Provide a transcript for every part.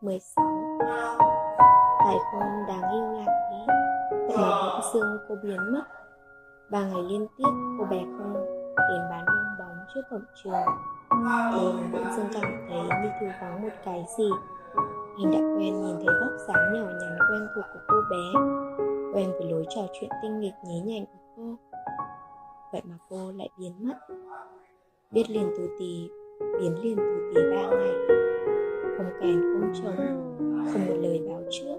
16 Tài con đáng yêu lạc ý Vậy mà bỗng dưng cô biến mất. Ba ngày liên tiếp, cô bé không đến bán bong bóng trước cổng trường. Tôi bỗng dưng cảm thấy như thiếu vắng một cái gì. Anh đã quen nhìn thấy vóc dáng nhỏ nhắn quen thuộc của cô bé, Quen với lối trò chuyện tinh nghịch nhí nhảnh của cô. Vậy mà cô lại biến mất. Biết liền tù tì, Biến liền tù tì ba ngày. Không kèn, không trống Không một lời báo trước.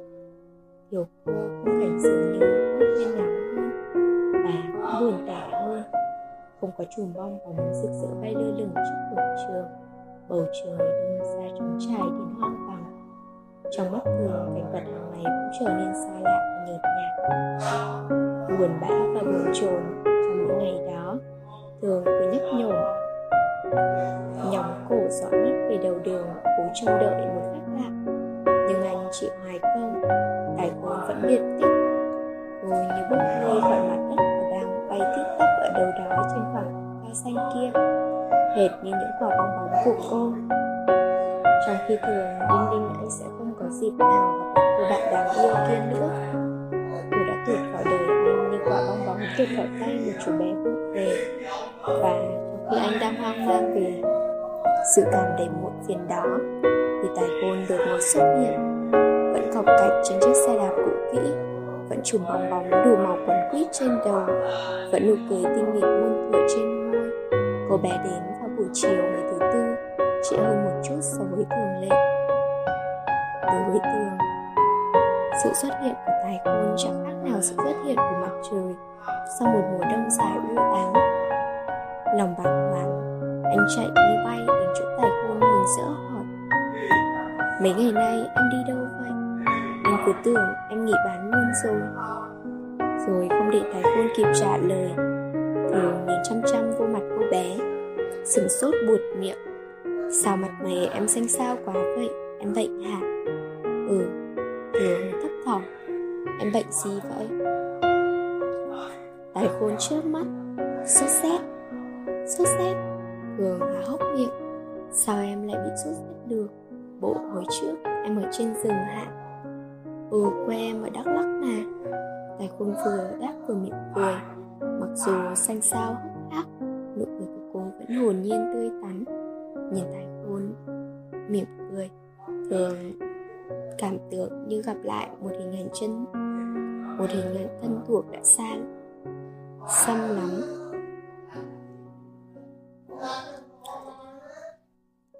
Hiểu cô không cảnh dường như bớt viên nắng hơn Và cũng buồn tẻ hơn Không có chùm bong bóng rực rỡ bay lơ lửng trước cổng trường. Bầu trời đông xa trống trải đến hoang vắng Trong mắt thường, cảnh vật hàng ngày cũng trở nên xa lạ và nhợt nhạt. Buồn bã và buồn chồn trong những ngày đó. Thường cứ nhấp nhổm. Nhóm cổ dõi mắt về đầu đường Cố trông đợi một phép lạ. Nhưng anh chỉ hoài công, Tài khôn vẫn biệt tích Cô như bốc hơi khỏi mặt đất Và đang bay tít tắp ở đâu đó Trên khoảng hoa xanh kia, Hệt như những quả bong bóng của cô. Trong khi thường, Đinh Đinh anh sẽ không có dịp nào Gặp cô bạn đáng yêu kia nữa. Cô đã tuyệt khỏi đời anh Như quả bong bóng tuyệt khỏi tay Một chú bé vô về. Và khi anh đang hoang mang vì sự cảm đầy muộn phiền đó, thì tài hôn đột ngột xuất hiện. Vẫn cọc cạch trên chiếc xe đạp cũ kỹ, vẫn chùm bong bóng đủ màu quấn quýt trên đầu, vẫn nụ cười tinh nghịch muôn thuở trên môi. Cô bé đến vào buổi chiều ngày thứ tư trễ hơn một chút so với thường lệ. Đối với tường, sự xuất hiện của tài hôn chẳng khác nào sự xuất hiện của mặt trời sau một mùa đông dài u ám lòng bàng hoàng, anh chạy như bay đến chỗ tài khôn mừng rỡ hỏi. Mấy ngày nay em đi đâu vậy? Em cứ tưởng em nghỉ bán luôn rồi. Rồi không để tài khôn kịp trả lời thường nhìn chăm chăm vô mặt cô bé sừng sốt buột miệng. Sao mặt mày em xanh xao quá vậy? Em bệnh hả? Ừ thường thấp thỏm. Em bệnh gì vậy? Tài khôn trước mắt, sốt rét sốt rét Cường há hốc miệng. Sao em lại bị sốt rét được? Bộ hồi trước em ở trên rừng hạ Ừ quê em ở Đắk Lắk mà. Tài khôn vừa đáp vừa miệng cười. Mặc dù xanh xao, hốc hác, Nụ cười của cô vẫn hồn nhiên tươi tắn. Nhìn tài khôn mỉm cười. Thường cảm tưởng như gặp lại một hình ảnh chân, Một hình ảnh thân thuộc đã xa Xăm lắm.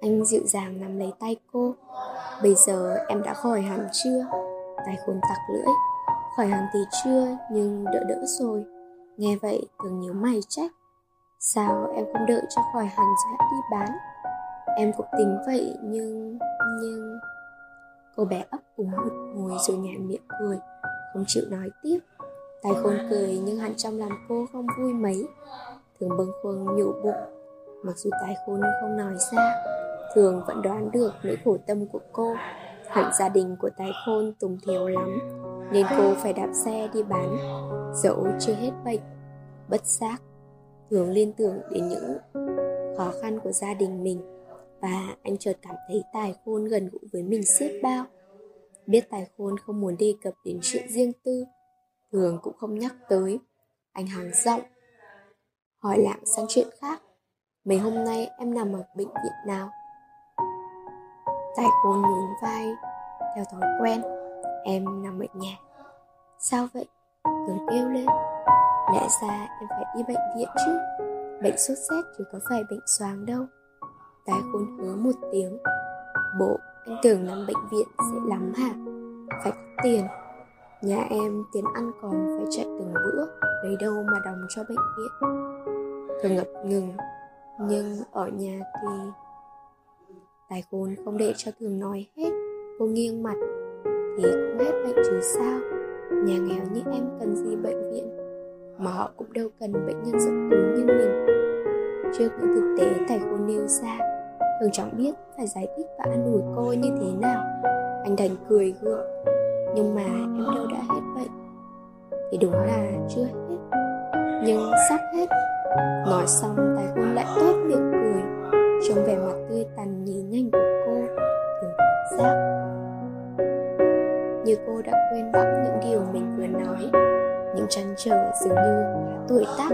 Anh dịu dàng nắm lấy tay cô. Bây giờ em đã khỏi hẳn chưa? Tài khôn tặc lưỡi. Khỏi hẳn thì chưa, Nhưng đỡ đỡ rồi. Nghe vậy, tưởng nhíu mày trách. Sao em không đợi cho khỏi hẳn rồi hãy đi bán? Em cũng tính vậy, nhưng Nhưng Cô bé ấp úng một ngồi rồi nhẹ miệng cười. Không chịu nói tiếp. Tài khôn cười, nhưng hẳn trong lòng cô không vui mấy. Thường bâng khuâng nhủ bụng. Mặc dù tài khôn không nói ra, Thường vẫn đoán được nỗi khổ tâm của cô. Hẳn gia đình của tài khôn tùng thiếu lắm, Nên cô phải đạp xe đi bán. Dẫu chưa hết bệnh, Bất giác, Thường liên tưởng đến những khó khăn của gia đình mình. Và anh chợt cảm thấy tài khôn gần gũi với mình xiết bao. Biết tài khôn không muốn đề cập đến chuyện riêng tư, Thường cũng không nhắc tới. Anh hàng giọng, Hỏi lạng sang chuyện khác. Mấy hôm nay em nằm ở bệnh viện nào? Tài cô nhún vai Theo thói quen, Em nằm ở nhà. Sao vậy? Tường kêu lên. Lẽ ra em phải đi bệnh viện chứ? Bệnh sốt rét chứ có phải bệnh xoàng đâu. Tài khôn hứa một tiếng. Bộ anh tưởng nằm bệnh viện sẽ lắm hả? Phải có tiền. Nhà em tiền ăn còn phải chạy từng bữa. Lấy đâu mà đóng cho bệnh viện? Thường ngập ngừng. Nhưng ở nhà thì Tài khôn không để cho thường nói hết, Cô nghiêng mặt Thì cũng hết bệnh chứ sao. Nhà nghèo như em cần gì bệnh viện, Mà họ cũng đâu cần bệnh nhân rộng túi như mình. Trước những thực tế tài khôn nêu ra, Thường chẳng biết phải giải thích và an ủi cô như thế nào. Anh đành cười gượng, Nhưng mà em đâu đã hết bệnh. Thì đúng là chưa hết, Nhưng sắp hết Nói xong tài khôn lại tốt miệng cười. Trong vẻ mặt tươi tắn nhí nhanh của cô. Thường cảm giác như cô đã quên bẵng những điều mình vừa nói. Những trăn trở dường như tuổi tác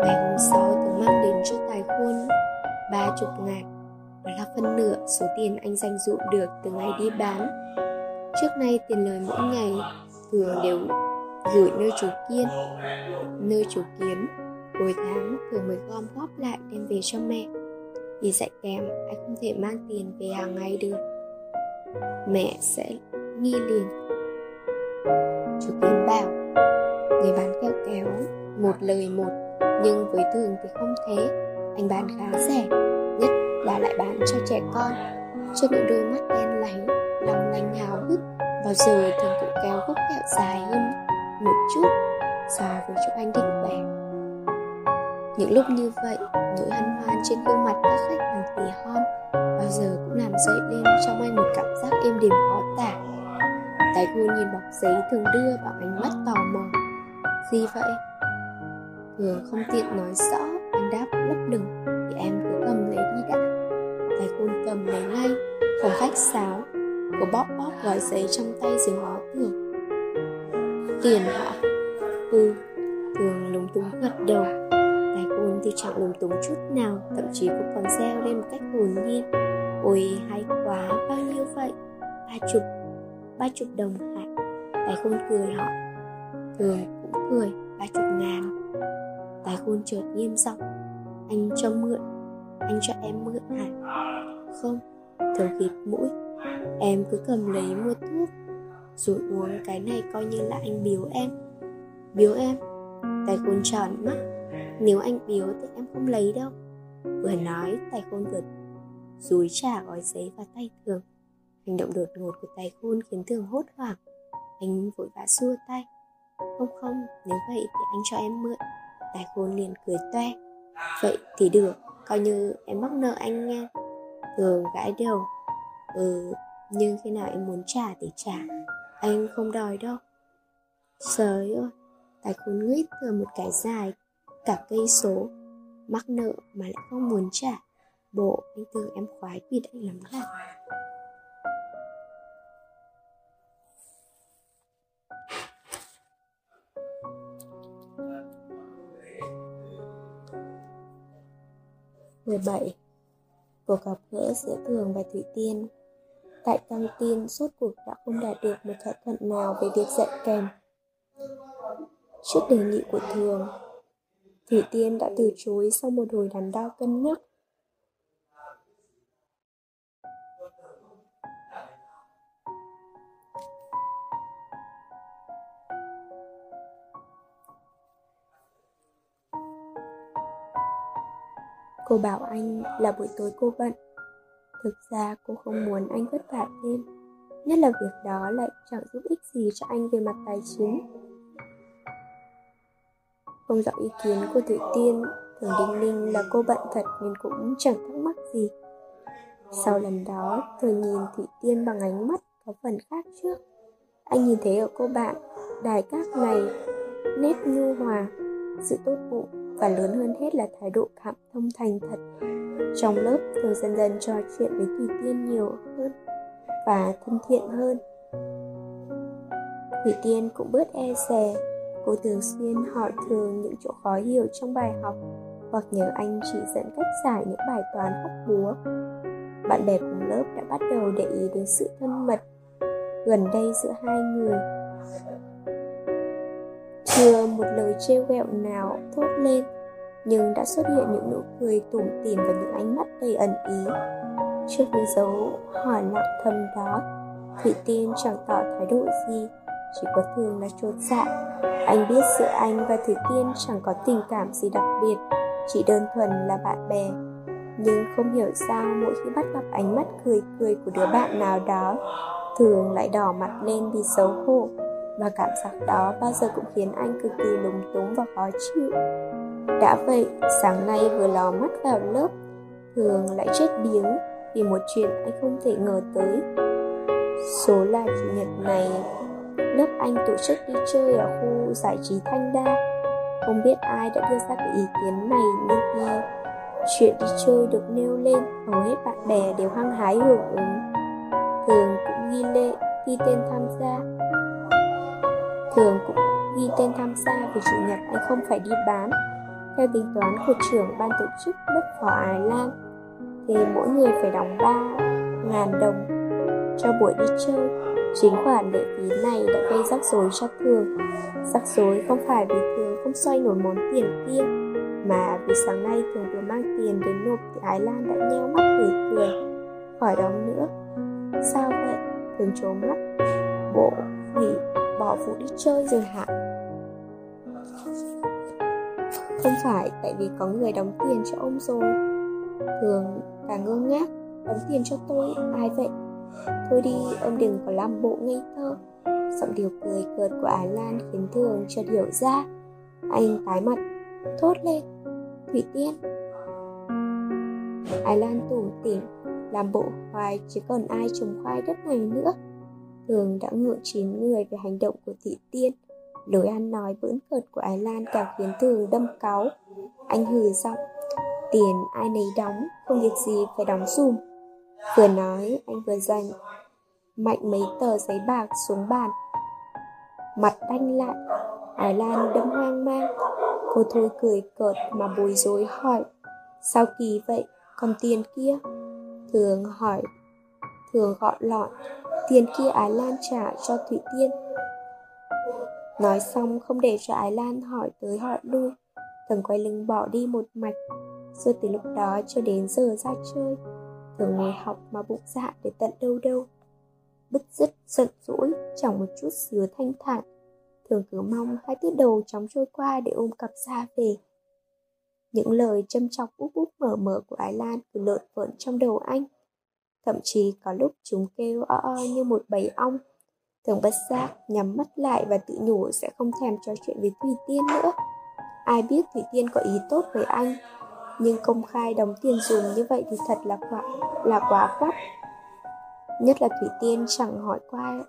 ngày hôm sau tớ mang đến cho tài khôn ba chục ngàn. Đó là phân nửa số tiền anh dành dụm được từ ngày đi bán. Trước nay tiền lời mỗi ngày, thường đều gửi nơi chủ kiên, nơi chủ kiến. Cuối tháng thường mới gom góp lại đem về cho mẹ. Vì dạy kèm, anh không thể mang tiền về hàng ngày được. Mẹ sẽ nghi liền. Chú kiến bảo, người bán kẹo kéo, một lời một, nhưng với thường thì không thế. Anh bán khá rẻ, nhất là lại bán cho trẻ con. Cho những đôi mắt đen láy lòng lanh hào hức. Bao giờ thường cụ kéo gốc kẹo dài hơn một chút so với chỗ anh định bẻ. Những lúc như vậy, nỗi hân hoan trên gương mặt các khách hàng tỉ hon bao giờ cũng làm dậy lên trong anh một cảm giác êm đềm khó tả. Cái cô nhìn bọc giấy thường đưa bằng ánh mắt tò mò. Gì vậy thường không tiện nói rõ, anh đáp lấp lửng thì em cứ cầm lấy đi đã. Tài cô cầm lấy ngay không khách sáo, cô bóp bóp gói giấy trong tay rồi ngó tưởng tiền hả? Ừ thường lúng túng gật đầu. Tài côn thì chẳng lúng túng chút nào, thậm chí cũng còn reo lên một cách hồn nhiên. Ôi, hay quá, bao nhiêu vậy? Ba chục ba chục đồng hả? Tài khôn cười hỏi. Thường cũng cười, ba chục ngàn. Tài khôn chợt nghiêm giọng. Anh cho mượn, anh cho em mượn hả? Không thường khịt mũi. Em cứ cầm lấy mua thuốc rồi uống cái này coi như là anh biếu em. Biếu em? Tài khôn tròn mắt nếu anh biếu thì em không lấy đâu. Vừa nói, tài khôn vừa dúi trả gói giấy vào tay thường. Hành động đột ngột của tài khôn khiến thường hốt hoảng. Anh vội vã xua tay. Không không, nếu vậy thì anh cho em mượn. Tài khôn liền cười toe. Vậy thì được, coi như em mắc nợ anh nghe thường gãi đầu. Ừ nhưng khi nào em muốn trả thì trả anh không đòi đâu. Trời ơi, tài khốn nghít thừa một cái dài cả cây số. Mắc nợ mà lại không muốn trả. Bộ anh tưởng em khoái vì anh lắm là mười bảy. Cuộc gặp gỡ giữa thường và thủy tiên tại căng tin, suốt cuộc đã không đạt được một thỏa thuận nào về việc dạy kèm. Trước đề nghị của thường, thủy tiên đã từ chối sau một hồi đắn đo cân nhắc. Cô bảo anh là buổi tối cô bận. Thực ra cô không muốn anh vất vả thêm, Nhất là việc đó lại chẳng giúp ích gì cho anh về mặt tài chính. Không rõ ý kiến của Thủy Tiên Thường đinh ninh là cô bận thật nên cũng chẳng thắc mắc gì. Sau lần đó thường nhìn Thủy Tiên bằng ánh mắt có phần khác trước. Anh nhìn thấy ở cô bạn, Đài các này, nét nhu hòa, Sự tốt bụng và lớn hơn hết là thái độ cảm thông thành thật trong lớp thường dần dần trò chuyện với Thủy Tiên nhiều hơn và thân thiện hơn. Thủy Tiên cũng bớt e dè, cô thường xuyên hỏi thường những chỗ khó hiểu trong bài học hoặc nhờ anh chỉ dẫn cách giải những bài toán hóc búa. Bạn bè cùng lớp đã bắt đầu để ý đến sự thân mật gần đây giữa hai người. Chưa một lời trêu ghẹo nào thốt lên, nhưng đã xuất hiện những nụ cười tủm tỉm và những ánh mắt đầy ẩn ý. Trước những dấu hỏi nặng thầm đó, thủy tiên chẳng tỏ thái độ gì, chỉ có thường là chột dạ. Anh biết giữa anh và thủy tiên chẳng có tình cảm gì đặc biệt, chỉ đơn thuần là bạn bè. Nhưng không hiểu sao mỗi khi bắt gặp ánh mắt cười cười của đứa bạn nào đó, thường lại đỏ mặt lên vì xấu hổ và cảm giác đó bao giờ cũng khiến anh cực kỳ lúng túng và khó chịu đã vậy, sáng nay vừa lò mắt vào lớp, Thường lại chết điếng vì một chuyện anh không thể ngờ tới. Số là chủ nhật này, lớp anh tổ chức đi chơi ở khu giải trí Thanh Đa. Không biết ai đã đưa ra cái ý kiến này nhưng khi chuyện đi chơi được nêu lên, hầu hết bạn bè đều hăng hái hưởng ứng. Thường cũng ghi lệ ghi tên tham gia thường cũng ghi tên tham gia vì chủ nhật anh không phải đi bán. Theo tính toán của trưởng ban tổ chức lớp phó Ái Lan, thì mỗi người phải đóng 3 ngàn đồng cho buổi đi chơi. Chính khoản lệ phí này đã gây rắc rối cho thường rắc rối không phải vì thường không xoay nổi món tiền kia, mà vì sáng nay thường vừa mang tiền đến nộp thì Ái Lan đã nheo mắt cười cười. Khỏi đóng nữa. Sao vậy? Thường trốn mắt. Bộ nghỉ bỏ vụ đi chơi rồi hả không phải tại vì có người đóng tiền cho ông rồi. Thường càng ngơ ngác đóng tiền cho tôi ai vậy? Thôi đi ông đừng có làm bộ ngây thơ. Giọng điều cười cợt của Ái Lan khiến Thường chợt hiểu ra. Anh tái mặt, thốt lên Thủy Tiên. Ái Lan tủm tỉm làm bộ hoài chứ còn ai trồng khoai đất này nữa. Thường đã ngượng chín người về hành động của Thị Tiên. Lối ăn nói bỡn cợt của Ái Lan càng khiến Thường đâm cáu. Anh hừ giọng Tiền ai nấy đóng, không việc gì phải đóng dùm. Vừa nói, anh vừa dành mạnh mấy tờ giấy bạc xuống bàn. Mặt đanh lại Ái Lan đâm hoang mang. Cô thôi cười cợt mà bối rối hỏi Sao kỳ vậy, còn tiền kia? Thường hỏi Thường gọn lọn Tiền kia Ái Lan trả cho Thủy Tiên. Nói xong, không để cho Ái Lan hỏi tới hỏi lui. Thường quay lưng bỏ đi một mạch. Rồi từ lúc đó cho đến giờ ra chơi, Thường ngồi học mà bụng dạ để tận đâu đâu. Bứt rứt, giận dỗi, Chẳng một chút xíu thanh thản. Thường cứ mong hai tiết đầu chóng trôi qua để ôm cặp ra về. Những lời châm chọc úp úp mở mở của Ái Lan cứ lợn vợn trong đầu anh. Thậm chí có lúc chúng kêu o o như một bầy ong. Thường bất giác nhắm mắt lại và tự nhủ sẽ không thèm trò chuyện với Thủy Tiên nữa. Ai biết Thủy Tiên có ý tốt với anh, nhưng công khai đóng tiền dùng như vậy thì thật là quá là quá quắt. Nhất là Thủy Tiên chẳng hỏi qua.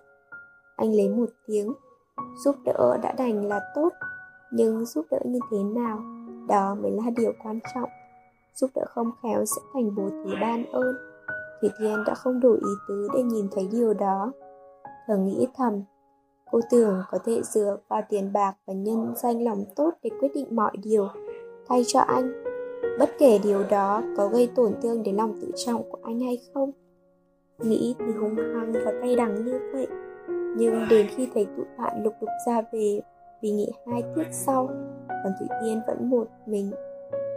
Anh lấy một tiếng. Giúp đỡ đã đành là tốt. Nhưng giúp đỡ như thế nào? Đó mới là điều quan trọng. Giúp đỡ không khéo sẽ thành bố thí ban ơn thủy Thiên đã không đủ ý tứ để nhìn thấy điều đó. Thở nghĩ thầm, cô tưởng có thể dựa vào tiền bạc và nhân danh lòng tốt để quyết định mọi điều. Thay cho anh, bất kể điều đó có gây tổn thương đến lòng tự trọng của anh hay không, nghĩ thì hung hăng và cay đắng như vậy. Nhưng đến khi thấy tụi bạn lục đục ra về vì nghỉ hai tiết sau, còn thủy tiên vẫn một mình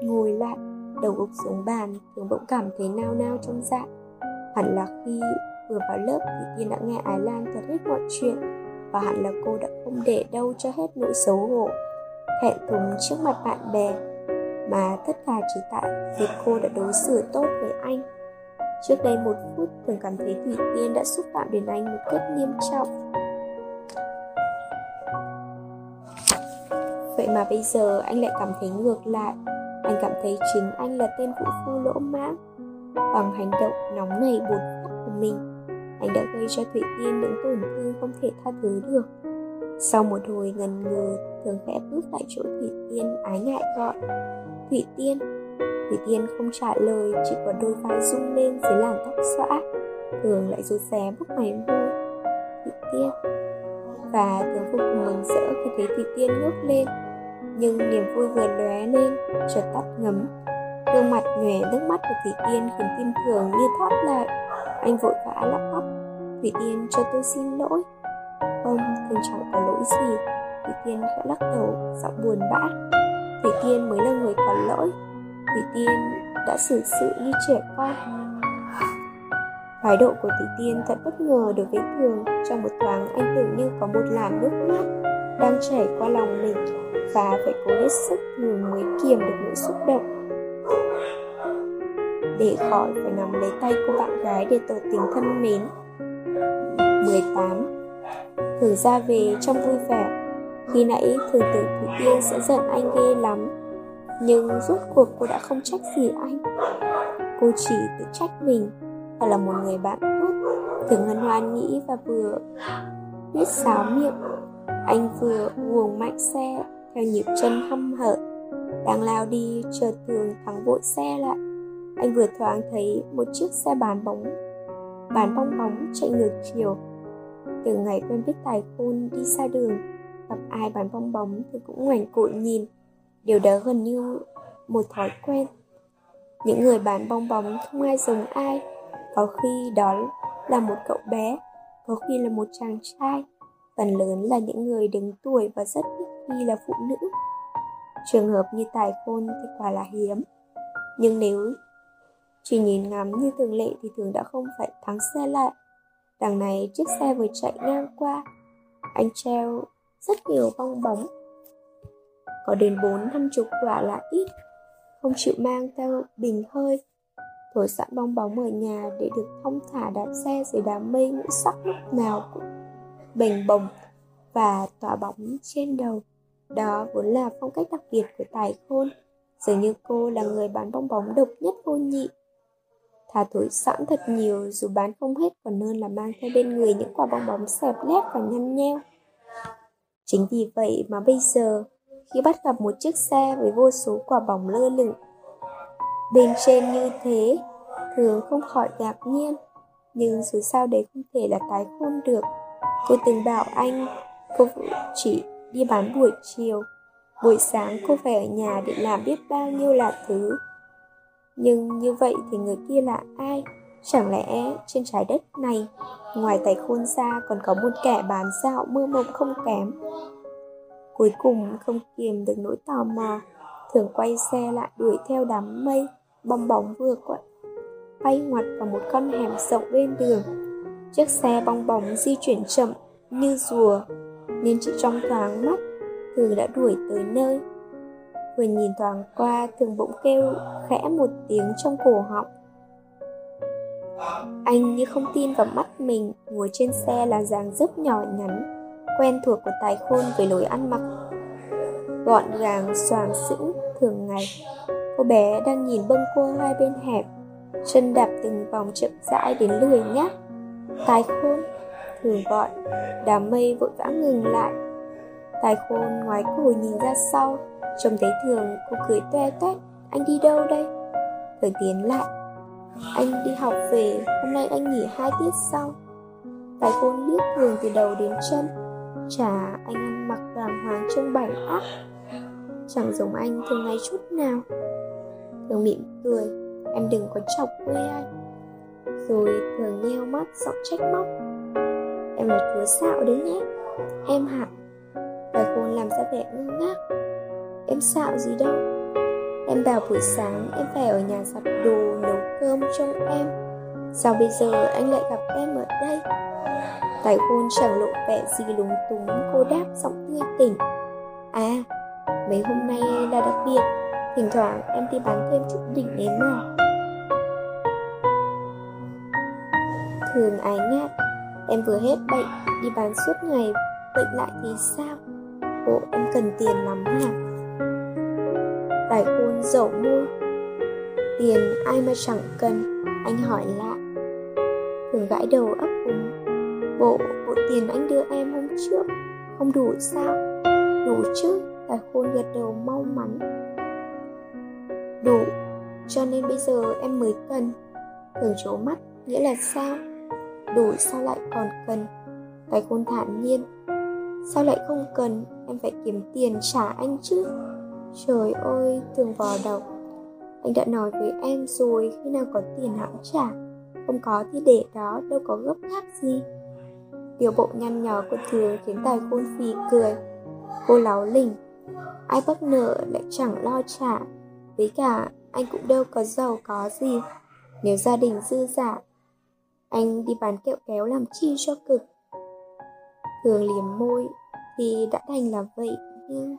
ngồi lại, đầu gục xuống bàn thường bỗng cảm thấy nao nao trong dạ hẳn là khi vừa vào lớp thì tiên đã nghe ái lan thuật hết mọi chuyện và hẳn là cô đã không để đâu cho hết nỗi xấu hổ hẹn thùng trước mặt bạn bè. Mà tất cả chỉ tại vì cô đã đối xử tốt với anh. Trước đây một phút, thường cảm thấy thủy tiên đã xúc phạm đến anh một cách nghiêm trọng. Vậy mà bây giờ anh lại cảm thấy ngược lại. Anh cảm thấy chính anh là tên vũ phu lỗ mãng. Bằng hành động nóng nảy bột phát của mình Anh đã gây cho Thủy Tiên những tổn thương không thể tha thứ được. Sau một hồi ngần ngừ, Thường khẽ bước lại chỗ Thủy Tiên, ái ngại gọi, Thủy Tiên Thủy Tiên không trả lời, Chỉ có đôi vai rung lên dưới làn tóc xõa, Thường lại rụt rè bốc máy môi Thủy Tiên. Và thường vô cùng mừng rỡ khi thấy Thủy Tiên ngước lên, nhưng niềm vui vừa lóe lên, chợt tắt ngấm gương mặt nhòe nước mắt của thủy tiên khiến tim thường như thoát lại. Anh vội vã lắp bắp, thủy tiên, cho tôi xin lỗi. Không thường chẳng có lỗi gì. Thủy tiên khẽ lắc đầu, giọng buồn bã. Thủy tiên mới là người có lỗi. Thủy tiên đã xử sự như trẻ con. Thái độ của thủy tiên thật bất ngờ đối với thường. Trong một thoáng, anh tưởng như có một làn nước mắt đang chảy qua lòng mình và phải cố hết sức thường mới kiềm được nỗi xúc động để khỏi phải nắm lấy tay cô bạn gái để tỏ tình thân mến. 18 Thường ra về trong vui vẻ. Khi nãy thường tưởng Thủy Tiên sẽ giận anh ghê lắm, Nhưng rốt cuộc cô đã không trách gì anh. Cô chỉ tự trách mình. Và là một người bạn tốt Thường hân hoan nghĩ và vừa biết xáo miệng. Anh vừa guồng mạnh xe, theo nhịp chân hâm hở đang lao đi chợt thường thắng vội xe lại. Anh vừa thoáng thấy một chiếc xe bán bóng. Bán bong bóng chạy ngược chiều. Từ ngày quen biết tài khôn đi xa đường, gặp ai bán bong bóng thì cũng ngoảnh cội nhìn. Điều đó gần như một thói quen. Những người bán bong bóng không ai giống ai. Có khi đó là một cậu bé, có khi là một chàng trai. Phần lớn là những người đứng tuổi và rất ít khi là phụ nữ trường hợp như tài khôn thì quả là hiếm. Nhưng nếu chỉ nhìn ngắm như thường lệ thì thường đã không phải thắng xe lại. Đằng này chiếc xe vừa chạy ngang qua, anh treo rất nhiều bong bóng. Có đến bốn năm chục quả là ít, không chịu mang theo bình hơi. Thổi sẵn bong bóng ở nhà để được thông thả đạp xe dưới đám mây ngũ sắc lúc nào cũng bềnh bồng và tỏa bóng trên đầu đó vốn là phong cách đặc biệt của tài khôn, dường như cô là người bán bong bóng độc nhất vô nhị. Thả thổi sẵn thật nhiều, dù bán không hết còn hơn là mang theo bên người những quả bong bóng xẹp lép và nhăn nheo. Chính vì vậy mà bây giờ, khi bắt gặp một chiếc xe với vô số quả bóng lơ lửng, bên trên như thế, thường không khỏi ngạc nhiên. Nhưng dù sao đấy không thể là tái khôn được. Cô từng bảo anh, cô chỉ đi bán buổi chiều. Buổi sáng cô phải ở nhà để làm biết bao nhiêu là thứ. Nhưng như vậy thì người kia là ai? Chẳng lẽ trên trái đất này, ngoài tài khôn ra còn có một kẻ bán dạo mơ mộng không kém? Cuối cùng không kiềm được nỗi tò mò, thường quay xe lại đuổi theo đám mây, bong bóng vừa quậy bay ngoặt vào một con hẻm rộng bên đường. Chiếc xe bong bóng di chuyển chậm như rùa nên chỉ trong thoáng mắt thường đã đuổi tới nơi. Vừa nhìn thoáng qua, thường bỗng kêu khẽ một tiếng trong cổ họng. Anh như không tin vào mắt mình, ngồi trên xe là dáng dấp nhỏ nhắn, quen thuộc của tài khôn về lối ăn mặc. Gọn gàng, xoàng xĩnh thường ngày. Cô bé đang nhìn bâng quơ hai bên hẹp, chân đạp từng vòng chậm rãi đến lười nhác. Tài khôn thường gọi. Đám mây vội vã ngừng lại. Tài khôn ngoái cổ nhìn ra sau. Trông thấy thường, cô cười toe toét. Anh đi đâu đây? Thường tiến lại. Anh đi học về. Hôm nay anh nghỉ hai tiết sau. Tài khôn liếc thường từ đầu đến chân. Chả anh ăn mặc đàng hoàng trông bảnh óc. Chẳng giống anh thường ngày chút nào. Thường mỉm cười. Em đừng có chọc quê anh. Rồi thường nheo mắt, giọng trách móc em là chúa xạo đấy nhé. Em hả? Bà khôn làm ra vẻ ngơ ngác. Em xạo gì đâu. Em bảo buổi sáng em phải ở nhà giặt đồ, nấu cơm trông em. Sao bây giờ anh lại gặp em ở đây? Tài khôn chẳng lộ vẻ gì lúng túng, Cô đáp giọng tươi tỉnh. À mấy hôm nay là đặc biệt. Thỉnh thoảng em đi bán thêm chút đỉnh đến mà Thường ái ngại Em vừa hết bệnh Đi bán suốt ngày Bệnh lại thì sao? Bộ em cần tiền lắm hả? Tài khôn dầu môi Tiền ai mà chẳng cần Anh hỏi lại. Thường gãi đầu ấp úng. Bộ, bộ tiền anh đưa em hôm trước Không đủ sao? Đủ chứ Tài khôn gật đầu mau mắn. Đủ Cho nên bây giờ em mới cần. Thường trố mắt Nghĩa là sao? Đủ sao lại còn cần Tài khôn thản nhiên? Sao lại không cần? Em phải kiếm tiền trả anh chứ. Trời ơi thường vò đầu Anh đã nói với em rồi, Khi nào có tiền hãng trả? Không có thì để đó, đâu có gấp gáp gì. Điều bộ nhăn nhó của thường khiến tài khôn phì cười. Cô láo lỉnh. Ai bắt nợ lại chẳng lo trả. Với cả, anh cũng đâu có giàu có gì. Nếu gia đình dư giả anh đi bán kẹo kéo làm chi cho cực. Thường liếm môi, thì đã thành là vậy, nhưng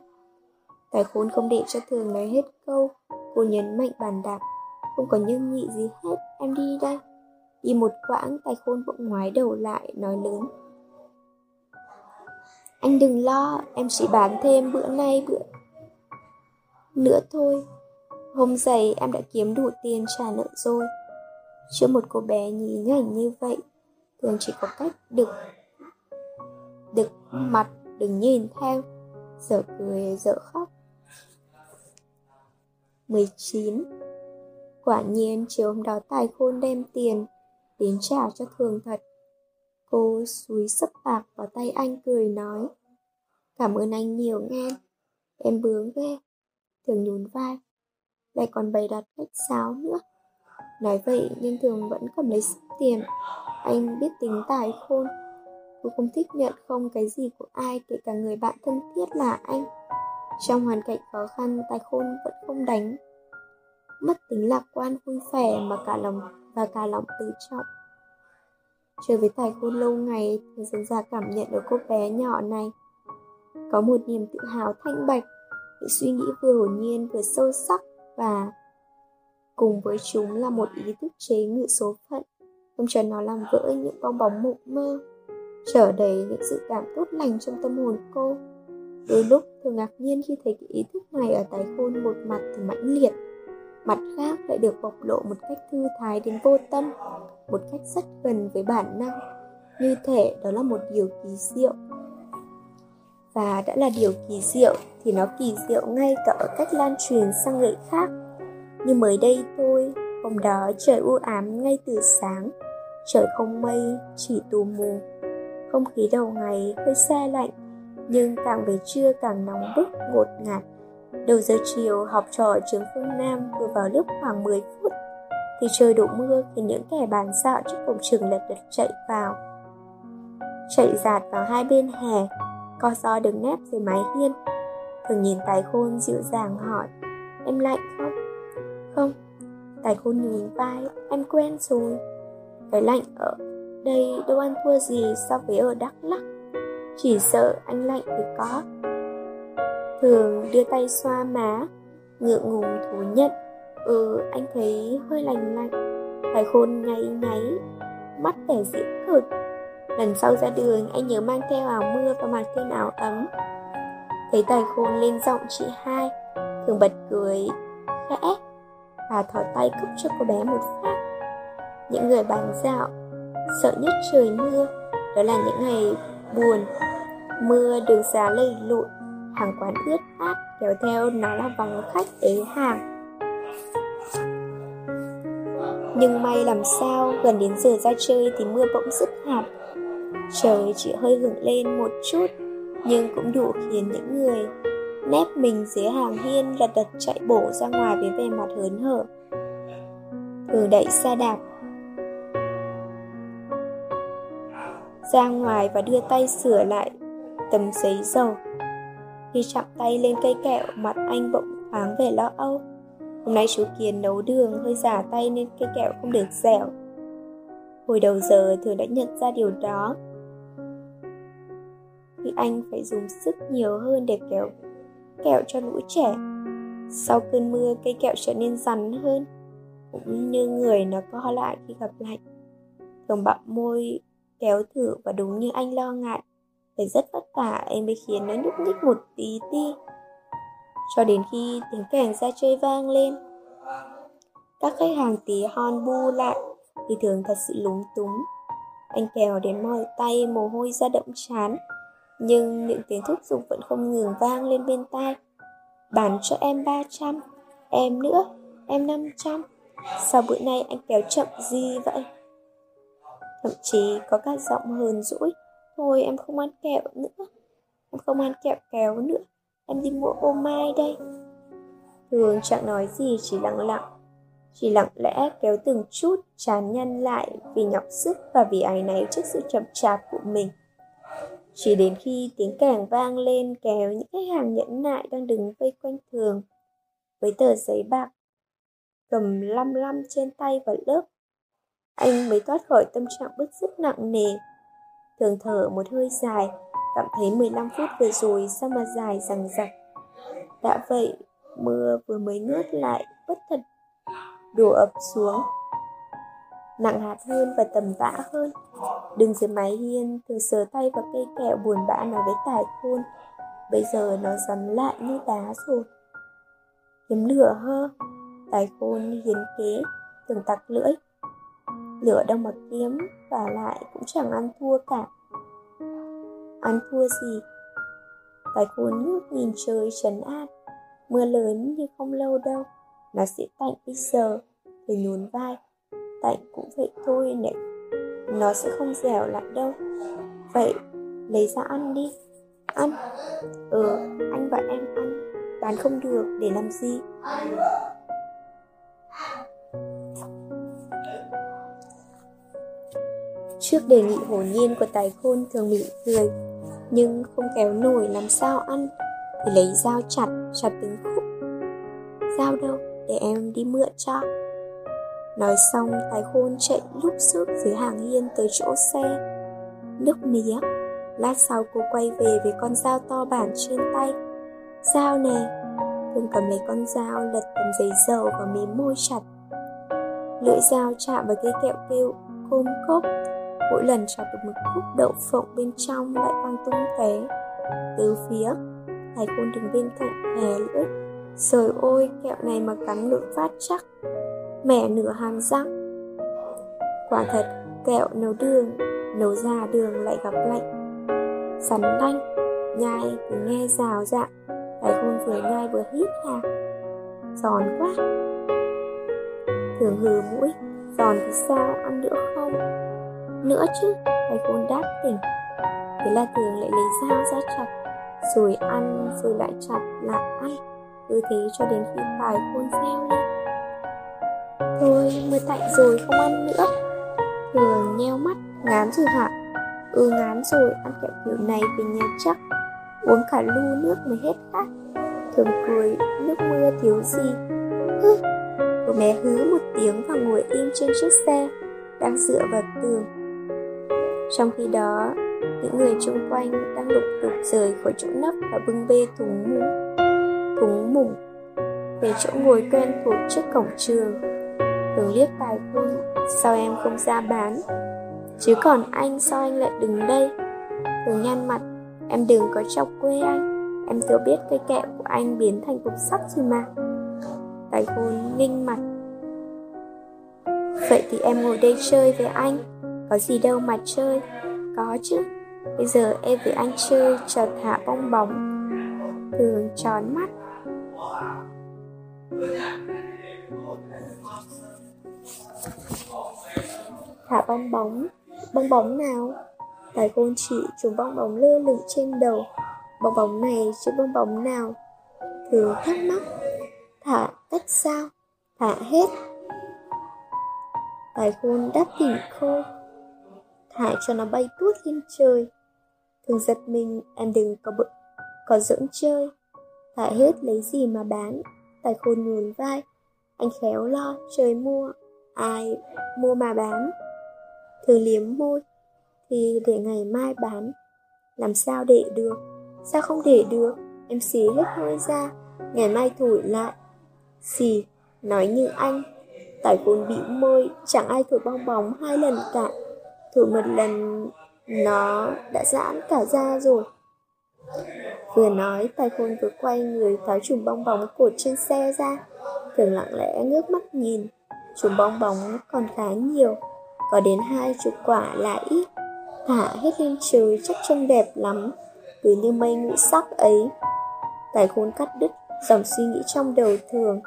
Tài khôn không để cho thường nói hết câu. Cô nhấn mạnh bàn đạp, Không có nhưng nhị gì hết, Em đi đây. Đi một quãng, tài khôn bỗng ngoái đầu lại, nói lớn. Anh đừng lo, Em chỉ bán thêm bữa nay bữa Nữa thôi. Hôm giày em đã kiếm đủ tiền trả nợ rồi chưa một cô bé nhìn ảnh như vậy, Thường chỉ có cách được Được mặt, đừng nhìn theo. Giờ cười, giờ khóc. 19 Quả nhiên, chiều hôm đó tài khôn đem tiền Đến trả cho thường thật. Cô xúi sấp bạc vào tay anh cười nói, Cảm ơn anh nhiều nghe, Em bướng ghê Thường nhún vai. Lại còn bày đặt khách sáo nữa. Nói vậy, nhưng Thường vẫn cầm lấy tiền. Anh biết tính tài khôn. Cô không thích nhận không cái gì của ai, Kể cả người bạn thân thiết là anh. Trong hoàn cảnh khó khăn, Tài khôn vẫn không đánh. Mất tính lạc quan, vui vẻ Mà cả lòng, và cả lòng tự trọng. Chơi với tài khôn lâu ngày, Thường dần ra cảm nhận được cô bé nhỏ này. Có một niềm tự hào thanh bạch Những suy nghĩ vừa hồn nhiên, vừa sâu sắc, Và cùng với chúng là một ý thức chế ngự số phận. Không cho nó làm vỡ những bong bóng mộng mơ, trở đầy những sự cảm tốt lành trong tâm hồn cô. Đôi lúc thường ngạc nhiên khi thấy cái ý thức này ở tài khôn một mặt thì mãnh liệt, mặt khác lại được bộc lộ một cách thư thái đến vô tâm, một cách rất gần với bản năng. Như thể đó là một điều kỳ diệu. Và đã là điều kỳ diệu thì nó kỳ diệu ngay cả ở cách lan truyền sang người khác như mới đây thôi hôm đó trời u ám ngay từ sáng. Trời không mây, chỉ tù mù. Không khí đầu ngày hơi xe lạnh, nhưng càng về trưa càng nóng bức, ngột ngạt. Đầu giờ chiều, học trò ở trường phương nam vừa vào lớp khoảng 10 phút. Thì trời đổ mưa khiến những kẻ bán dạo trước cổng trường lật đật chạy vào. Chạy dạt vào hai bên hè, co gió đứng nép dưới mái hiên. Thường nhìn tài khôn dịu dàng hỏi, em lạnh không? Không tài khôn nhún vai em quen rồi. Cái lạnh ở đây đâu ăn thua gì so với ở đắk lắc chỉ sợ anh lạnh thì có. Thường đưa tay xoa má, ngượng ngùng thú nhận. Ừ anh thấy hơi lành lạnh. Tài khôn nháy nháy, mắt vẻ diễn cực. lần sau ra đường, anh nhớ mang theo áo mưa và mặc thêm áo ấm. Thấy tài khôn lên giọng chị hai, thường bật cười, khẽ và thỏ tay cốc cho cô bé một phát. Những người bán dạo sợ nhất trời mưa đó là những ngày buồn. Mưa đường xá lầy lụi, hàng quán ướt át kéo theo nó là vắng khách ế hàng nhưng may làm sao gần đến giờ ra chơi thì mưa bỗng dứt hạt trời chỉ hơi hưởng lên một chút nhưng cũng đủ khiến những người nép mình dưới hàng hiên, lật đật chạy bổ ra ngoài với vẻ mặt hớn hở. Thường đẩy xe đạp. Ra ngoài và đưa tay sửa lại tấm giấy dầu. Khi chạm tay lên cây kẹo, mặt anh bỗng thoáng vẻ lo âu. Hôm nay chú kiến nấu đường, hơi giả tay nên cây kẹo không được dẻo. Hồi đầu giờ, thường đã nhận ra điều đó. Khi anh phải dùng sức nhiều hơn để kéo kẹo cho lũ trẻ. Sau cơn mưa, cây kẹo trở nên rắn hơn, cũng như người nó co lại khi gặp lạnh. Thường bặm môi kéo thử và đúng như anh lo ngại phải rất vất vả em mới khiến nó nhúc nhích một tí ti cho đến khi tiếng kèn ra chơi vang lên. Các khách hàng tí hon bu lại, thì thường thật sự lúng túng. Anh kèo đến mỏi tay mồ hôi ra đậm chán nhưng những tiếng thúc giục vẫn không ngừng vang lên bên tai. Bán cho em 300 em nữa, em 500 sao bữa nay anh kéo chậm gì vậy? Thậm chí có cả giọng hờn dỗi. Thôi em không ăn kẹo nữa, em không ăn kẹo kéo nữa. Em đi mua ô mai đây. Thường chẳng nói gì, chỉ lặng lặng. Chỉ lặng lẽ kéo từng chút, chán nhăn lại vì nhọc sức và vì áy náy trước sự chậm chạp của mình chỉ đến khi tiếng cảng vang lên, kéo những khách hàng nhẫn nại đang đứng vây quanh thường với tờ giấy bạc cầm lăm lăm trên tay và lớp, anh mới thoát khỏi tâm trạng bức rất nặng nề. Thường thở một hơi dài, cảm thấy 15 phút vừa rồi sao mà dài rằng rặc đã vậy, mưa vừa mới ngớt lại, bất thật đổ ập xuống nặng hạt hơn và tầm vã hơn. Đừng dưới mái hiên thường sờ tay vào cây kẹo buồn bã nói với tài khôn, bây giờ nó rắn lại như đá rồi. Kiếm lửa hơ? Tài khôn hiến kế thường tặc lưỡi. Lửa đâu mà kiếm, và lại cũng chẳng ăn thua cả. Ăn thua gì? Tài khôn ngước nhìn trời trấn an. Mưa lớn nhưng không lâu đâu, nó sẽ tạnh bây giờ thì nhún vai tạnh cũng vậy thôi nè nó sẽ không dẻo lại đâu. Vậy, lấy ra ăn đi. Ăn. Ừ anh và em ăn. Bán không được, để làm gì? Trước đề nghị hồn nhiên của tài khôn thường mỉm cười, nhưng không kéo nổi làm sao ăn, thì lấy dao chặt chặt từng khúc. Dao đâu? Để em đi mượn cho nói xong tài khôn chạy lúc sức dưới hàng hiên tới chỗ xe. Nước mía. Lát sau cô quay về với con dao to bản trên tay. Dao nè. Thường cầm lấy con dao lật tấm giấy dầu và mím môi chặt. Lưỡi dao chạm vào cây kẹo kêu côm cốc. mỗi lần chọc được một khúc đậu phộng bên trong lại văng tung té. Từ phía tài khôn đứng bên cạnh hè lưỡi. Trời ôi, kẹo này mà cắn lưỡi phát chắc. Mẹ nửa hàm răng. Quả thật, kẹo nấu đường Nấu ra đường lại gặp lạnh. Sắn đanh Nhai cứ nghe rào rạng Thái khôn vừa nhai vừa hít hà. Giòn quá. Thường hừ mũi Giòn thì sao, ăn nữa không? Nữa chứ phải khôn đáp tỉnh. Thế là thường lại lấy dao ra chặt rồi ăn rồi lại chặt lại ăn. Cứ thế cho đến khi phải khôn reo lên thôi mưa tạnh rồi, không ăn nữa. Thường nheo mắt, ngán rồi hả? Ừ ngán rồi, ăn kẹo kiểu này về nhà chắc. Uống cả lu nước mới hết khát thường cười, nước mưa thiếu gì? Hứ cô bé hứ một tiếng và ngồi im trên chiếc xe, đang dựa vào tường. Trong khi đó, những người chung quanh đang lục tục rời khỏi chỗ nấp và bưng bê thúng mùng thúng mùng về chỗ ngồi quen thuộc trước cổng trường Tớ liếc tài Phương sao em không ra bán? Chứ còn anh, sao anh lại đứng đây? Tớ nhăn mặt, em đừng có chọc quê anh. Em thừa biết cây kẹo của anh biến thành cục sắt rồi mà. Tài khôn nghinh mặt. Vậy thì em ngồi đây chơi với anh. Có gì đâu mà chơi. Có chứ. Bây giờ em với anh chơi trò hạ bong bóng. Thường tròn mắt. Thả bong bóng. Bong bóng nào? Tài khôn chỉ chùm bong bóng lơ lửng trên đầu. Bong bóng này chứ bong bóng nào? Thử thắc mắc. Thả cách sao? Thả hết. Tài khôn đáp tỉnh khôi thả cho nó bay tuốt lên trời. Thường giật mình, em đừng có bự có dưỡng chơi. Thả hết lấy gì mà bán? Tài khôn nhún vai. Anh khéo lo, trời mua. Ai mua mà bán? Thường liếm môi, thì để ngày mai bán. Làm sao để được? Sao không để được? Em xì hết hơi ra, ngày mai thổi lại. Xì, nói như anh tại cồn bị môi, chẳng ai thổi bong bóng hai lần cả. Thổi một lần, nó đã giãn cả da rồi. Vừa nói, tài khôn vừa quay người tháo chùm bong bóng cột trên xe ra. Thường lặng lẽ ngước mắt nhìn, chùm bong bóng còn khá nhiều có đến hai chục quả là ít. Thả hết lên trời chắc trông đẹp lắm, cứ như mây ngũ sắc ấy. Tài khôn cắt đứt dòng suy nghĩ trong đầu thường.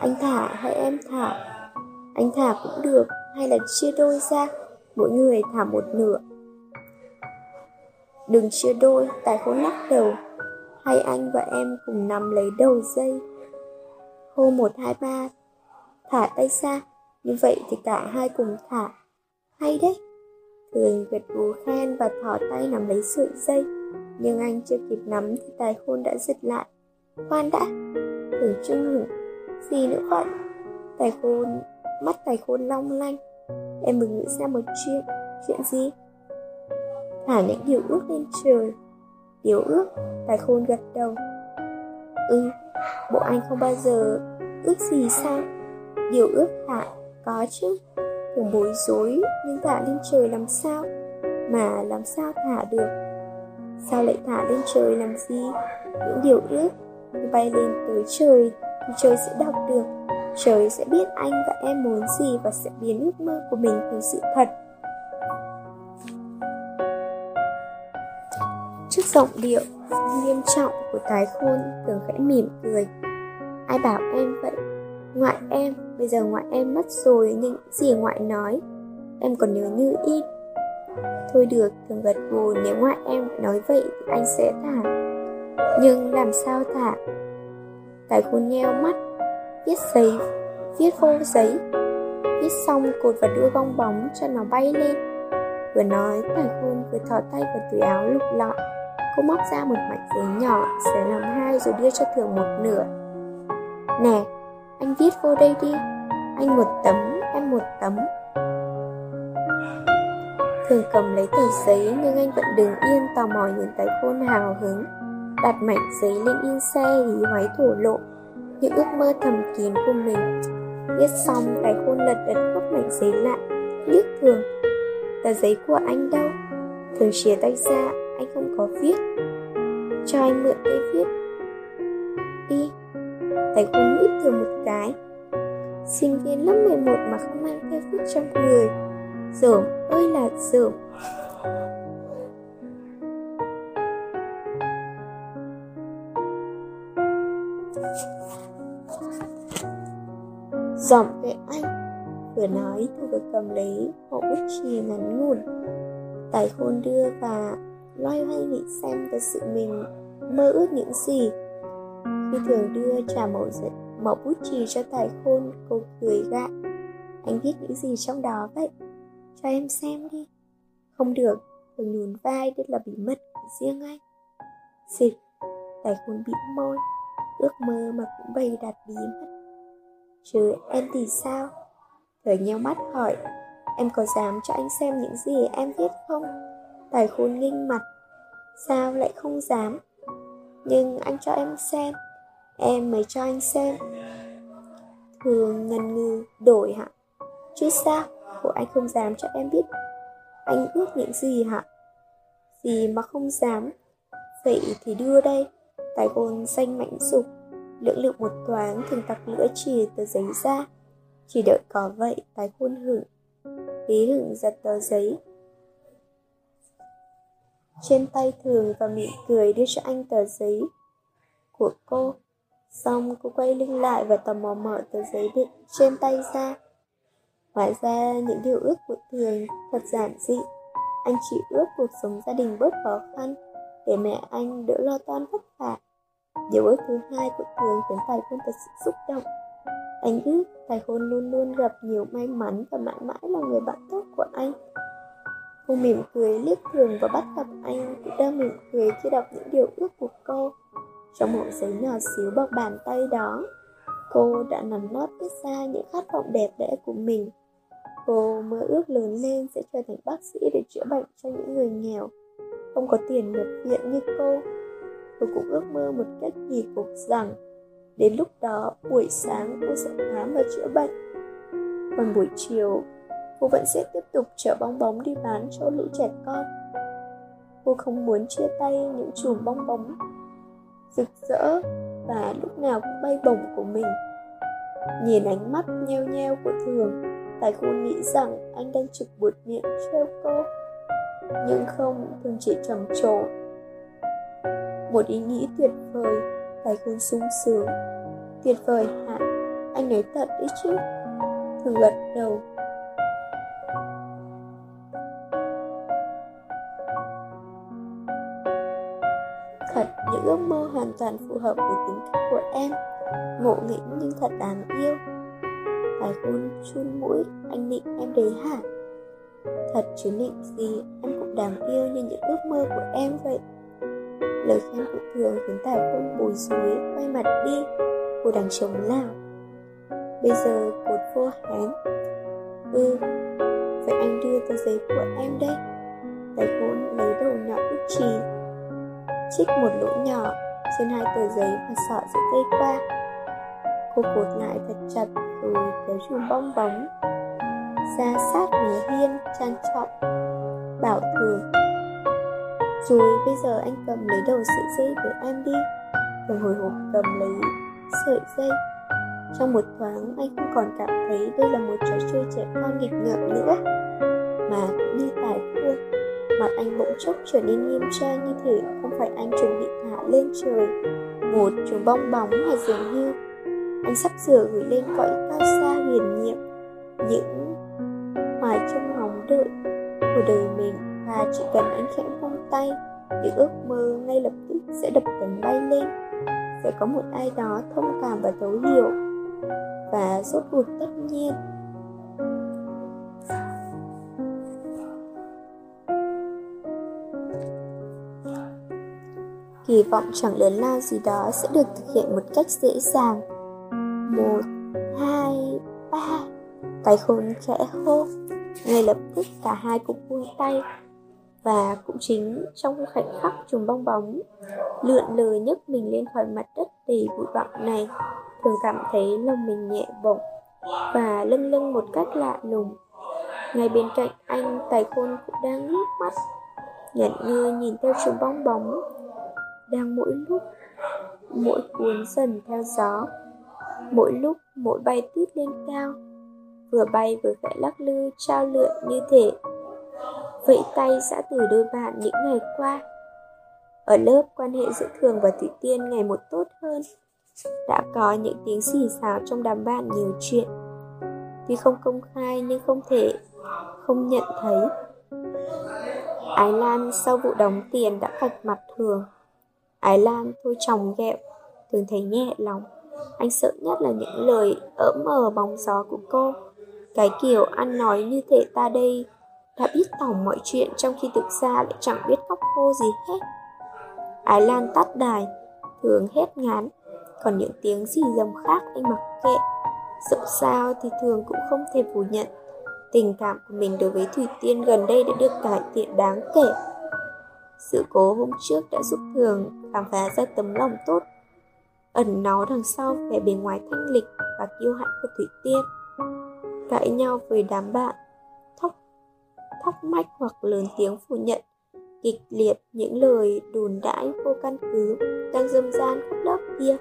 Anh thả hay em thả? Anh thả cũng được, hay là chia đôi ra? Mỗi người thả một nửa. Đừng chia đôi, tài khôn lắc đầu. Hay anh và em cùng nằm lấy đầu dây. Hô một, hai, ba. Thả tay ra. Như vậy thì cả hai cùng thả hay đấy. Thường gật gù khen và thỏ tay nắm lấy sợi dây. Nhưng anh chưa kịp nắm thì tài khôn đã giật lại. Khoan đã. Thường trưng hửng. Gì nữa vậy? Tài khôn, mắt tài khôn long lanh. Em mừng nghĩ ra một chuyện. Chuyện gì? Thả những điều ước lên trời. Điều ước? Tài khôn gật đầu. Ừ Bộ anh không bao giờ ước gì sao? Điều ước hả? Có chứ. Thường bối rối, Nhưng thả lên trời làm sao? Mà làm sao thả được? Sao lại thả lên trời làm gì? Những điều ước Bay lên tới trời Thì trời sẽ đọc được. Trời sẽ biết anh và em muốn gì và sẽ biến ước mơ của mình thành sự thật. Trước giọng điệu nghiêm trọng của thái khôn thường khẽ mỉm cười. Ai bảo em vậy? Ngoại em bây giờ ngoại em mất rồi nhưng gì ngoại nói? Em còn nhớ như in. Thôi được, thường gật gù nếu ngoại em nói vậy thì anh sẽ thả. Nhưng làm sao thả? Tài khôn nheo mắt Viết giấy, viết vô giấy. Viết xong cột và đưa bong bóng cho nó bay lên. Vừa nói tài khôn vừa thò tay vào túi áo lục lọi. Cô móc ra một mảnh giấy nhỏ Xé làm hai rồi đưa cho thường một nửa. Nè, anh viết vô đây đi. Anh một tấm, em một tấm. Thường cầm lấy tờ giấy nhưng anh vẫn đứng yên tò mò nhìn thấy khôn hào hứng. Đặt mảnh giấy lên yên xe hí hoáy thổ lộ Những ước mơ thầm kín của mình. Viết xong cái khôn lật đật gấp mảnh giấy lại. Liếc thường Tờ giấy của anh đâu? Thường chia tay ra Anh không có viết. Cho anh mượn cây viết. Tài cô hít thừa một cái. Sinh viên lớp 11 mà không mang theo viết trong người. Dởm, ơi là dởm. Giọng về anh, Vừa nói tôi vừa cầm lấy bộ bút chì ngắn ngủn. Tài khôn đưa và loay hoay nghĩ xem thật sự mình mơ ước những gì như thường đưa trả mẫu, mẫu bút chì cho tài khôn Cô cười gạ. Anh viết những gì trong đó vậy? Cho em xem đi. Không được Thường nhún vai đây là bí mật của riêng anh. Xịt Tài khôn bĩu môi Ước mơ mà cũng bày đặt bí mật. Chứ em thì sao? Thời nheo mắt hỏi Em có dám cho anh xem những gì em viết không? Tài khôn nghinh mặt Sao lại không dám? Nhưng anh cho em xem. Em mới cho anh xem. Thường ngần ngừ đổi hả? Chứ sao? Bộ anh không dám cho em biết Anh ước những gì hả? Gì mà không dám? Vậy thì đưa đây. Tài gôn xanh mãnh dục, Lưỡng lượng một thoáng, thường tặc lưỡi chỉ tờ giấy ra. Chỉ đợi có vậy, tài khôn hưởng Lý hưởng giật tờ giấy. Trên tay thường và mỉm cười đưa cho anh tờ giấy Của cô. Xong cô quay lưng lại và tò mò mở tờ giấy định trên tay ra Hóa ra, những điều ước của thường thật giản dị Anh chỉ ước cuộc sống gia đình bớt khó khăn Để mẹ anh đỡ lo toan vất vả Điều ước thứ hai của Thường khiến Tài Quân thật sự xúc động. Anh ước Tài hôn luôn luôn gặp nhiều may mắn và mãi mãi là người bạn tốt của anh. Cô mỉm cười liếc Thường và bắt gặp anh cũng đang mỉm cười khi đọc những điều ước của cô. Trong mẫu giấy nhỏ xíu bằng bàn tay đó, cô đã nắn nót viết ra những khát vọng đẹp đẽ của mình. Cô mơ ước lớn lên sẽ trở thành bác sĩ để chữa bệnh cho những người nghèo, không có tiền nhập viện như cô cô cũng ước mơ một cách kỳ cục rằng đến lúc đó buổi sáng cô sẽ khám và chữa bệnh. Còn buổi chiều cô vẫn sẽ tiếp tục chở bong bóng đi bán cho lũ trẻ con. Cô không muốn chia tay những chùm bong bóng rực rỡ và lúc nào cũng bay bổng của mình. Nhìn ánh mắt nheo nheo của thường, tài cô nghĩ rằng anh đang trực buột miệng trêu cô. Nhưng không, thường chỉ trầm trồ. Một ý nghĩ tuyệt vời, tài khôn sung sướng. Tuyệt vời hả? Anh nói thật đấy chứ? Thường gật đầu. Những ước mơ hoàn toàn phù hợp với tính cách của em. Ngộ nghĩnh nhưng thật đáng yêu. Tài khôn chun mũi, anh định em đấy hả? Thật chứ định gì, em cũng đáng yêu như những ước mơ của em vậy. Lời khen của thường khiến tài quân bồi dối quay mặt đi. Cô đang chống nào bây giờ cột vô hán ừ vậy anh đưa tờ giấy của em đây. Tài quân lấy đầu nhỏ bút trì chích một lỗ nhỏ trên hai tờ giấy và sọ sẽ dây qua. Cô cột lại thật chặt rồi kéo chùm bong bóng. Ra sát mé hiên, trang trọng, bảo thường rồi bây giờ anh cầm lấy đầu sợi dây để em đi. Rồi hồi hộp cầm lấy sợi dây. Trong một thoáng, anh không còn cảm thấy đây là một trò chơi trẻ con nghịch ngợm nữa, Mà cũng như tài khuôn Mặt anh bỗng chốc trở nên nghiêm trang như thể không phải anh chuẩn bị thả lên trời. Một chú bong bóng hay dường như Anh sắp sửa gửi lên cõi cao xa huyền nhiệm. Những hoài trong ngóng đợi của đời mình và chỉ cần anh khẽ buông tay, những ước mơ ngay lập tức sẽ đập cánh bay lên. Sẽ có một ai đó thông cảm và thấu hiểu và rốt cuộc tất nhiên kỳ vọng chẳng lớn lao gì đó sẽ được thực hiện một cách dễ dàng. Một, hai, ba. Cái khôn khẽ hô. Ngay lập tức cả hai cũng buông tay. Và cũng chính trong khoảnh khắc chùm bong bóng, lượn lờ nhấc mình lên khỏi mặt đất đầy bụi bặm này, thường cảm thấy lòng mình nhẹ bổng và lưng lưng một cách lạ lùng. Ngay bên cạnh anh, tài khôn cũng đang ngước mắt nhận như nhìn theo chùm bong bóng đang mỗi lúc mỗi cuốn dần theo gió, mỗi lúc mỗi bay tít lên cao, vừa bay vừa khẽ lắc lư, trao lượn như thể. Vẫy tay xã từ đôi bạn những ngày qua. Ở lớp, quan hệ giữa thường và thủy tiên ngày một tốt hơn. Đã có những tiếng xì xào trong đám bạn nhiều chuyện. Tuy không công khai nhưng không thể không nhận thấy. Ái lan sau vụ đóng tiền đã cạch mặt thường ái lan thôi chồng ghẹo thường thấy nhẹ lòng. Anh sợ nhất là những lời ỡm mờ bóng gió của cô. Cái kiểu ăn nói như thể ta đây đã biết tổng mọi chuyện trong khi thực ra lại chẳng biết khóc khô gì hết. Ái lan tắt đài, thường hết ngán. Còn những tiếng gì dầm khác anh mặc kệ. Dẫu sao thì thường cũng không thể phủ nhận. Tình cảm của mình đối với thủy tiên gần đây đã được cải thiện đáng kể sự cố hôm trước đã giúp thường khám phá ra tấm lòng tốt. Ẩn náu đằng sau vẻ bề ngoài thanh lịch và kiêu hãnh của thủy tiên. Cãi nhau với đám bạn, thóc thóc mách hoặc lớn tiếng phủ nhận, kịch liệt những lời đồn đãi vô căn cứ đang dâm gian khắp lớp kia.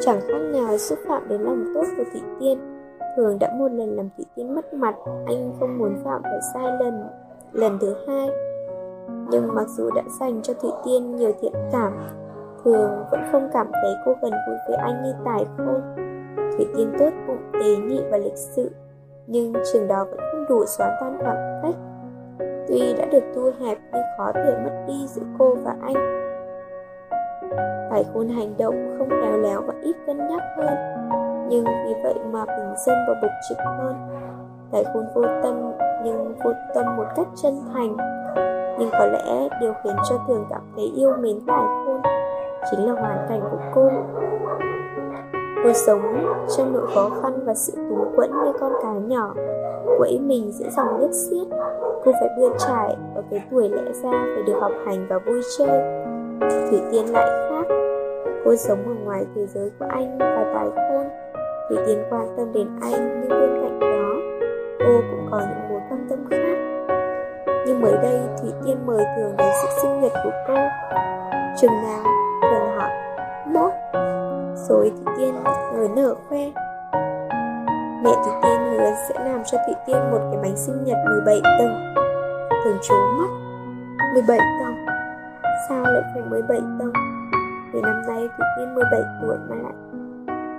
Chẳng khác nào xúc phạm đến lòng tốt của thủy tiên thường đã một lần làm thị tiên mất mặt, anh không muốn phạm phải sai lần lần thứ hai. Nhưng mặc dù đã dành cho thủy tiên nhiều thiện cảm, thường vẫn không cảm thấy cô gần gũi với anh như tài khôn. Thủy tiên tốt bụng, tế nhị và lịch sự, nhưng trường đó vẫn không đủ xóa tan khoảng cách. Tuy đã được thu hẹp nhưng khó thể mất đi giữa cô và anh. Tài khôn hành động không khéo léo và ít cân nhắc hơn. Nhưng vì vậy mà bình dân và bục trực hơn. Tài khôn vô tâm, nhưng vô tâm một cách chân thành. Nhưng có lẽ điều khiến cho thường cảm thấy yêu mến tài khôn Chính là hoàn cảnh của cô. Cô sống trong nỗi khó khăn và sự túng quẫn như con cá nhỏ. Quẫy mình giữa dòng nước xiết. Cô phải bươn trải ở cái tuổi lẽ ra phải được học hành và vui chơi. Thủy Tiên lại khác. Cô sống ở ngoài thế giới của anh và tài khôn. Thủy Tiên quan tâm đến anh nhưng bên cạnh đó, Cô cũng có những mối quan tâm khác. Nhưng mới đây, Thủy Tiên mời Thường đến sự sinh nhật của cô. Chừng nào, Thường hỏi, Mốt? Rồi Thủy Tiên người nở khoe. Mẹ Thủy Tiên hứa sẽ làm cho Thủy Tiên một cái bánh sinh nhật 17 tầng. Thường trố mắt. 17 tầng? Sao lại phải 17 tầng? Vì năm nay Thủy Tiên 17 tuổi mà lại.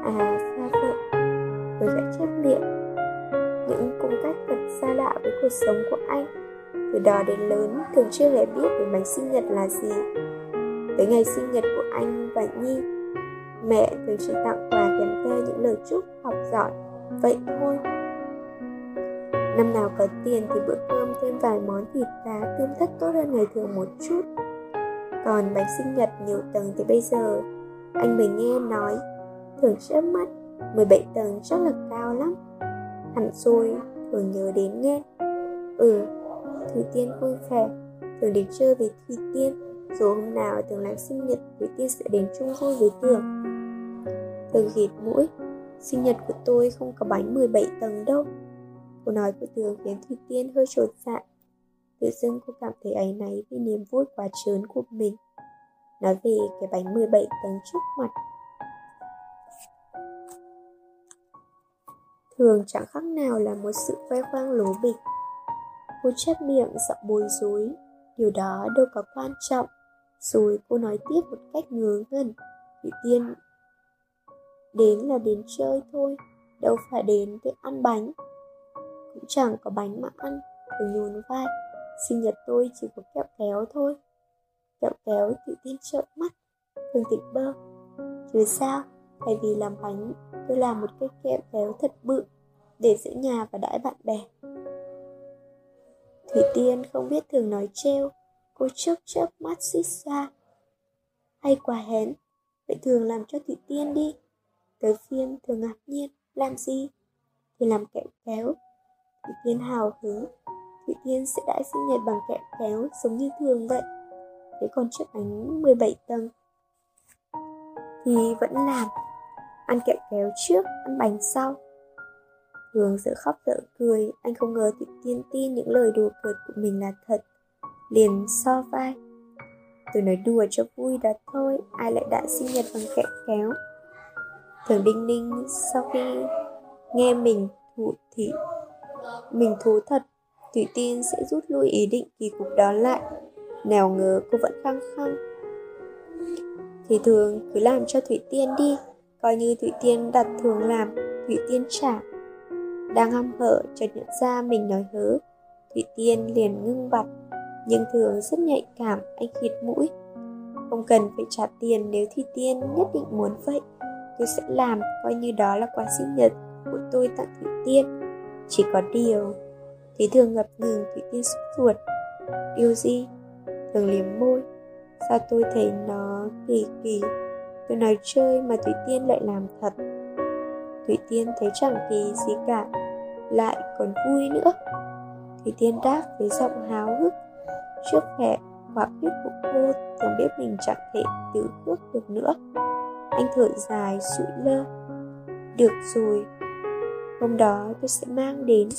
À sao Tôi đã chấp niệm Những cung cách thật xa lạ với cuộc sống của anh, Từ đó đến lớn, Thường chưa hề biết về bánh sinh nhật là gì. Tới ngày sinh nhật của anh và Nhi, Mẹ thường chỉ tặng quà kèm theo những lời chúc học giỏi. Vậy thôi. Năm nào có tiền thì bữa cơm thêm vài món thịt cá tươm thất tốt hơn ngày thường một chút. Còn bánh sinh nhật nhiều tầng thì bây giờ, Anh mới nghe nói, Thường chớp mắt 17 tầng chắc là cao lắm. Hẳn rồi Thường nhớ đến nghe. Ừ Thủy Tiên vui vẻ. Thường đến chơi với Thủy Tiên, Dù hôm nào Thường làm sinh nhật Thủy Tiên sẽ đến chung vui với Thường Thường ghịt mũi. Sinh nhật của tôi không có bánh 17 tầng đâu. Câu nói của Thường khiến Thủy Tiên hơi trột dạ. Tự dưng cô cảm thấy ấy náy vì niềm vui quá trớn của mình. Nói về cái bánh 17 tầng trước mặt Thường chẳng khác nào là một sự khoe khoang lố bịch. Cô chép miệng giọng bối rối, Điều đó đâu có quan trọng. Rồi cô nói tiếp một cách ngớ ngẩn, Thủy Tiên, Đến là đến chơi thôi, đâu phải đến để ăn bánh. Cũng chẳng có bánh mà ăn tôi nhún vai. Sinh nhật tôi chỉ có kẹo kéo thôi. Kẹo kéo tự tin trợn mắt thường tịnh bơ. Chứ sao thay vì làm bánh, tôi làm một cái kẹo kéo thật bự để giữ nhà và đãi bạn bè. Thủy tiên không biết thường nói trêu, cô chớp chớp mắt xích xa. Hay quá hén, vậy thường làm cho thủy tiên đi. Tới phiên thường ngạc nhiên, làm gì? Thì làm kẹo kéo. Thủy tiên hào hứng, thủy tiên sẽ đãi sinh nhật bằng kẹo kéo giống như thường vậy. Thế còn chiếc bánh 17 tầng thì vẫn làm ăn kẹo kéo trước ăn bánh sau. Thường dở khóc dở cười, anh không ngờ Thụy tiên tin những lời đùa cợt của mình là thật. Liền so vai. Tôi nói đùa cho vui đó thôi, ai lại đã sinh nhật bằng kẹo kéo. Thường đinh ninh sau khi nghe mình thụ thì, mình thú thật thủy tiên sẽ rút lui ý định kỳ cục đó lại. Nào ngờ cô vẫn khăng khăng. Thì thường cứ làm cho thủy tiên đi coi như thủy tiên đặt thường làm thủy tiên trả. Đang hăm hở chợt nhận ra mình nói hớ. Thủy tiên liền ngưng bặt, nhưng thường rất nhạy cảm, anh khịt mũi. Không cần phải trả tiền nếu thủy tiên nhất định muốn vậy. Tôi sẽ làm coi như đó là quà sinh nhật của tôi tặng thủy tiên. Chỉ có điều Thế thường ngập ngừng thủy tiên sốt ruột. Điều gì? Thường liếm môi. Sao tôi thấy nó kỳ kỳ? Tôi nói chơi mà thủy tiên lại làm thật. Thủy tiên thấy chẳng kỳ gì cả, lại còn vui nữa. Thủy tiên đáp với giọng háo hức. Trước vẻ quả quyết của cô thường biết mình chẳng thể từ bước được nữa. Anh thở dài sụi lơ. Được rồi, hôm đó tôi sẽ mang đến.